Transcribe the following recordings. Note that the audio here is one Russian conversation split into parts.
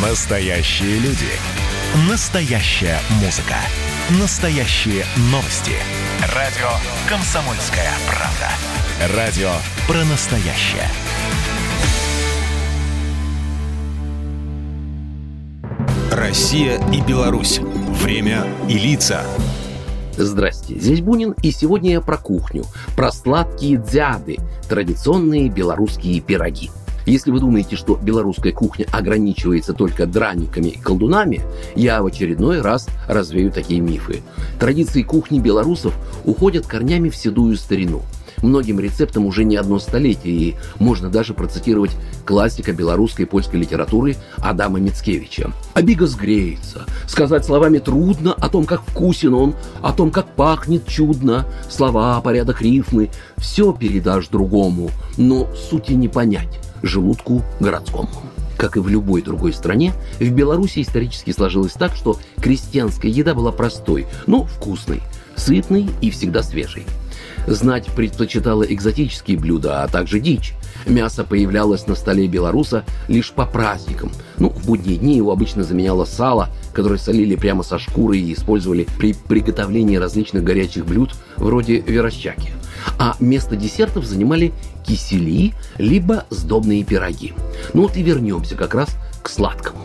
Настоящие люди. Настоящая музыка. Настоящие новости. Радио «Комсомольская правда». Радио про настоящее. Россия и Беларусь. Время и лица. Здрасте, здесь Бунин, и сегодня я про кухню, про сладкие дзяды, традиционные белорусские пироги. Если вы думаете, что белорусская кухня ограничивается только драниками и колдунами, я в очередной раз развею такие мифы. Традиции кухни белорусов уходят корнями в седую старину – многим рецептам уже не одно столетие, и можно даже процитировать классика белорусской и польской литературы Адама Мицкевича. «Обига сгреется. Сказать словами трудно о том, как вкусен он, о том, как пахнет чудно. Слова, порядок рифмы – все передашь другому, но сути не понять желудку городскому». Как и в любой другой стране, в Беларуси исторически сложилось так, что крестьянская еда была простой, но вкусной, сытной и всегда свежей. Знать предпочитала экзотические блюда, а также дичь. Мясо появлялось на столе белоруса лишь по праздникам. Ну, в будние дни его обычно заменяло сало, которое солили прямо со шкуры и использовали при приготовлении различных горячих блюд вроде верощаки. А место десертов занимали кисели, либо сдобные пироги. Ну вот и вернемся как раз к сладкому.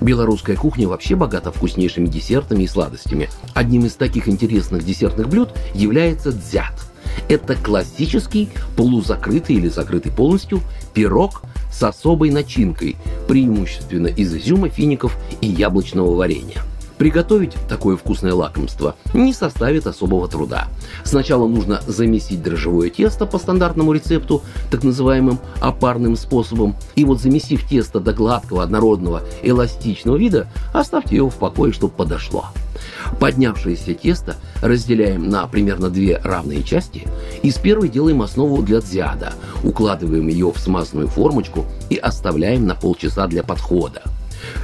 Белорусская кухня вообще богата вкуснейшими десертами и сладостями. Одним из таких интересных десертных блюд является дзят – это классический полузакрытый или закрытый полностью пирог с особой начинкой, преимущественно из изюма, фиников и яблочного варенья. Приготовить такое вкусное лакомство не составит особого труда. Сначала нужно замесить дрожжевое тесто по стандартному рецепту, так называемым опарным способом. И вот замесив тесто до гладкого, однородного, эластичного вида, оставьте его в покое, чтобы подошло. Поднявшееся тесто разделяем на примерно две равные части. Из первой делаем основу для дзиада, укладываем ее в смазанную формочку и оставляем на полчаса для подхода.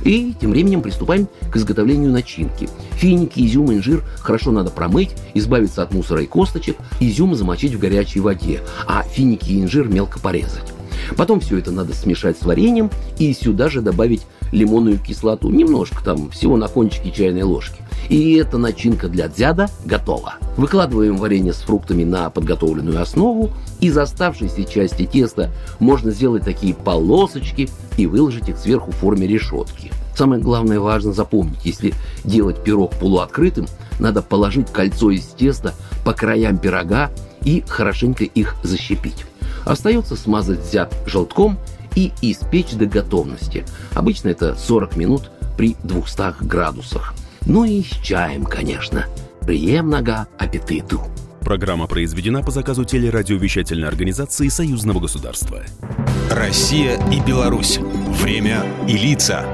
И тем временем приступаем к изготовлению начинки. Финики, изюм, инжир хорошо надо промыть, избавиться от мусора и косточек, изюм замочить в горячей воде, а финики и инжир мелко порезать. Потом все это надо смешать с вареньем и сюда же добавить лимонную кислоту, немножко там, всего на кончике чайной ложки. И эта начинка для дзяда готова. Выкладываем варенье с фруктами на подготовленную основу. Из оставшейся части теста можно сделать такие полосочки и выложить их сверху в форме решетки. Самое главное важно запомнить, если делать пирог полуоткрытым, надо положить кольцо из теста по краям пирога и хорошенько их защипить. Остается смазать зят желтком и испечь до готовности. Обычно это 40 минут при 200 градусах. Ну и с чаем, конечно. Приемного аппетиту. Программа произведена по заказу телерадиовещательной организации Союзного государства. Россия и Беларусь. Время и лица.